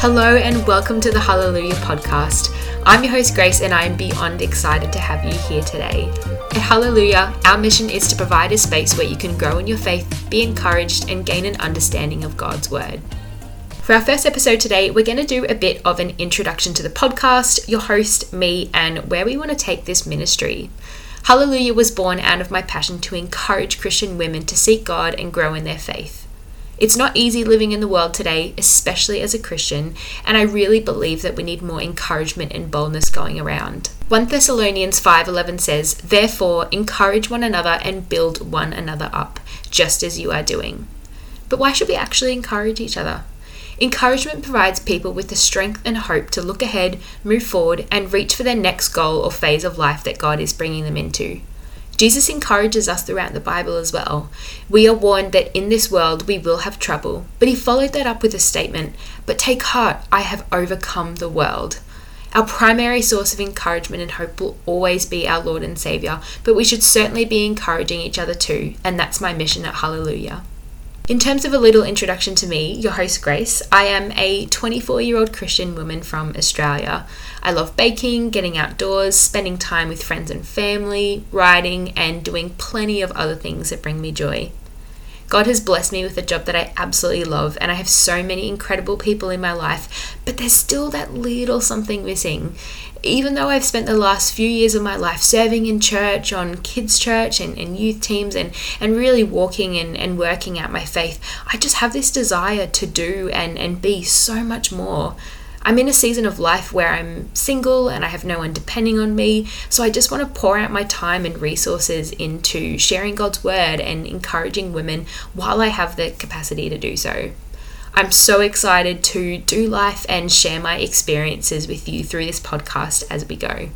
Hello and welcome to the Hallelujah podcast. I'm your host Grace and I am beyond excited to have you here today. At Hallelujah, our mission is to provide a space where you can grow in your faith, be encouraged, and gain an understanding of God's Word. For our first episode today, we're going to do a bit of an introduction to the podcast, your host, me, and where we want to take this ministry. Hallelujah was born out of my passion to encourage Christian women to seek God and grow in their faith. It's not easy living in the world today, especially as a Christian, and I really believe that we need more encouragement and boldness going around. 1 Thessalonians 5:11 says, "Therefore encourage one another and build one another up, just as you are doing." But why should we actually encourage each other? Encouragement provides people with the strength and hope to look ahead, move forward, and reach for their next goal or phase of life that God is bringing them into. Jesus encourages us throughout the Bible as well. We are warned that in this world we will have trouble, but he followed that up with a statement But take heart, I have overcome the world. Our primary source of encouragement and hope will always be our Lord and Saviour, but we should certainly be encouraging each other too, and that's my mission at Hallelujah. In terms of a little introduction to me, your host Grace, I am a 24 year old Christian woman from Australia. I love baking, getting outdoors, spending time with friends and family, writing, and doing plenty of other things that bring me joy. God has blessed me with a job that I absolutely love, and I have so many incredible people in my life, but there's still that little something missing even though I've spent the last few years of my life serving in church, on kids' church and, and youth teams, and, and really walking and, and working out my faith, I just have this desire to do and, and be so much more. I'm in a season of life where I'm single and I have no one depending on me, so I just want to pour out my time and resources into sharing God's word and encouraging women while I have the capacity to do so. I'm so excited to do life and share my experiences with you through this podcast as we go.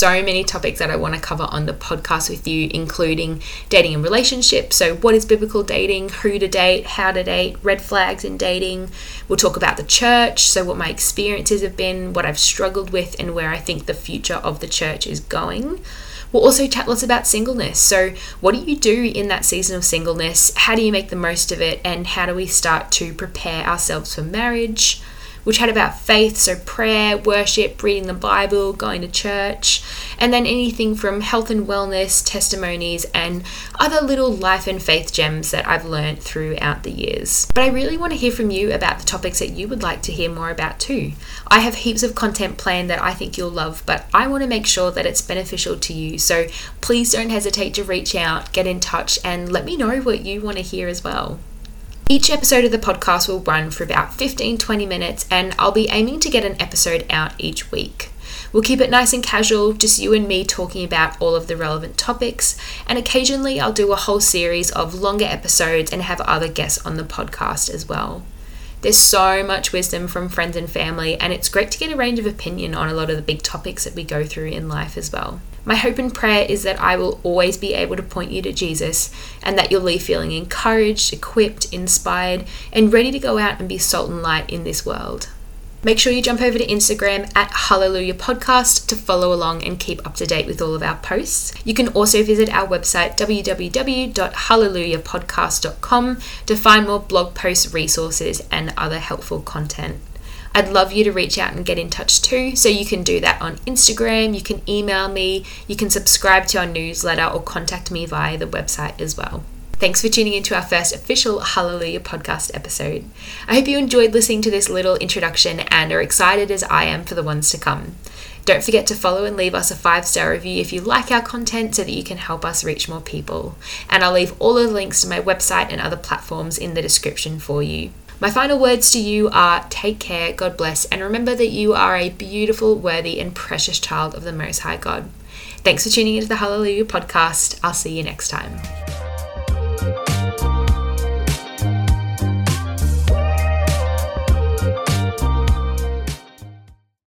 So many topics that I want to cover on the podcast with you, including dating and relationships. So, what is biblical dating, who to date, how to date, red flags in dating. We'll talk about the church, so what my experiences have been, what I've struggled with, and where I think the future of the church is going. We'll also chat lots about singleness. So, what do you do in that season of singleness? How do you make the most of it? And how do we start to prepare ourselves for marriage? We'll chat about faith, so prayer, worship, reading the Bible, going to church, and then anything from health and wellness, testimonies, and other little life and faith gems that I've learned throughout the years. But I really want to hear from you about the topics that you would like to hear more about too. I have heaps of content planned that I think you'll love, but I want to make sure that it's beneficial to you. So please don't hesitate to reach out, get in touch, and let me know what you want to hear as well. Each episode of the podcast will run for about 15 20 minutes, and I'll be aiming to get an episode out each week. We'll keep it nice and casual, just you and me talking about all of the relevant topics, and occasionally I'll do a whole series of longer episodes and have other guests on the podcast as well. There's so much wisdom from friends and family, and it's great to get a range of opinion on a lot of the big topics that we go through in life as well. My hope and prayer is that I will always be able to point you to Jesus and that you'll leave feeling encouraged, equipped, inspired, and ready to go out and be salt and light in this world. Make sure you jump over to Instagram at Hallelujah Podcast to follow along and keep up to date with all of our posts. You can also visit our website www.hallelujahpodcast.com to find more blog posts, resources, and other helpful content. I'd love you to reach out and get in touch too. So you can do that on Instagram, you can email me, you can subscribe to our newsletter, or contact me via the website as well. Thanks for tuning into our first official Hallelujah podcast episode. I hope you enjoyed listening to this little introduction and are excited as I am for the ones to come. Don't forget to follow and leave us a five star review if you like our content so that you can help us reach more people. And I'll leave all the links to my website and other platforms in the description for you. My final words to you are take care, God bless, and remember that you are a beautiful, worthy, and precious child of the Most High God. Thanks for tuning into the Hallelujah podcast. I'll see you next time.